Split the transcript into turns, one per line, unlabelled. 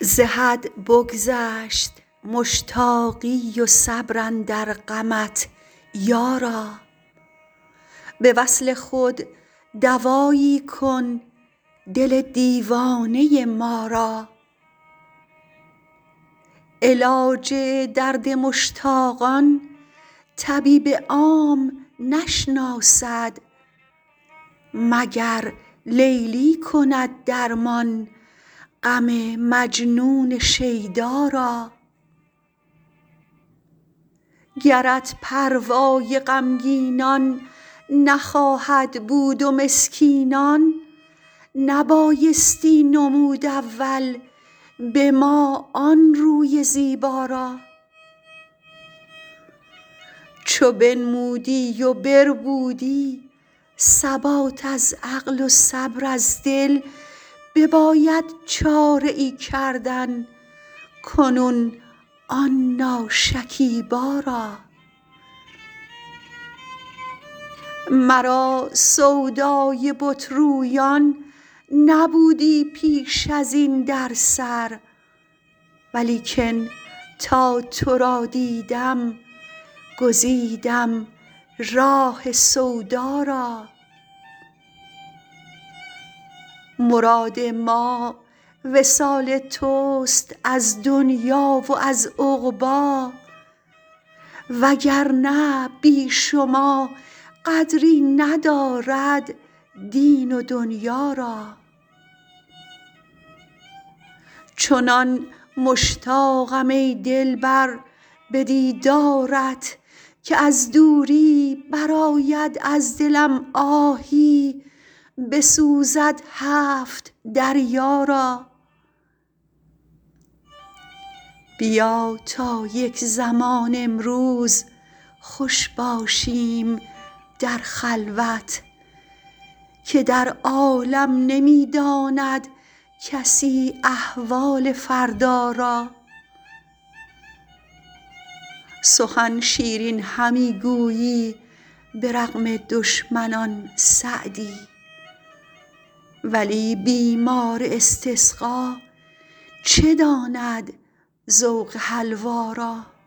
ز حد بگذشت مشتاقی و صبر اندر غمت یارا. به وصل خود دوایی کن دل دیوانه ما را. علاج درد مشتاقان طبیب عام نشناسد مگر لیلی کند درمان غم مجنون شیدا را گرت پروای غمگینان نخواهد بود و مسکینان نبایستی نمود اول به ما آن روی زیبا را چو بنمودی و بربودی ثبات از عقل و صبر از دل بباید چاره ای کردن کنون آن ناشکیبا را مرا سودای بت رویان نبودی پیش از این در سر ولیکن تا تو را دیدم گزیدم راه سودا را. مراد ما وصال توست از دنیا و از عقبی وگرنه بی شما قدری ندارد دین و دنیا را. چنان مشتاقم ای دلبر به دیدارت که از دوری برآید از دلم آهی بسوزد هفت دریا را. بیا تا یک زمان امروز خوش باشیم در خلوت که در عالم نمی داند کسی احوال فردا را. سخن شیرین همی گویی به رغم دشمنان سعدی. ولی بیمار استسقا چه داند ذوق حلوا را؟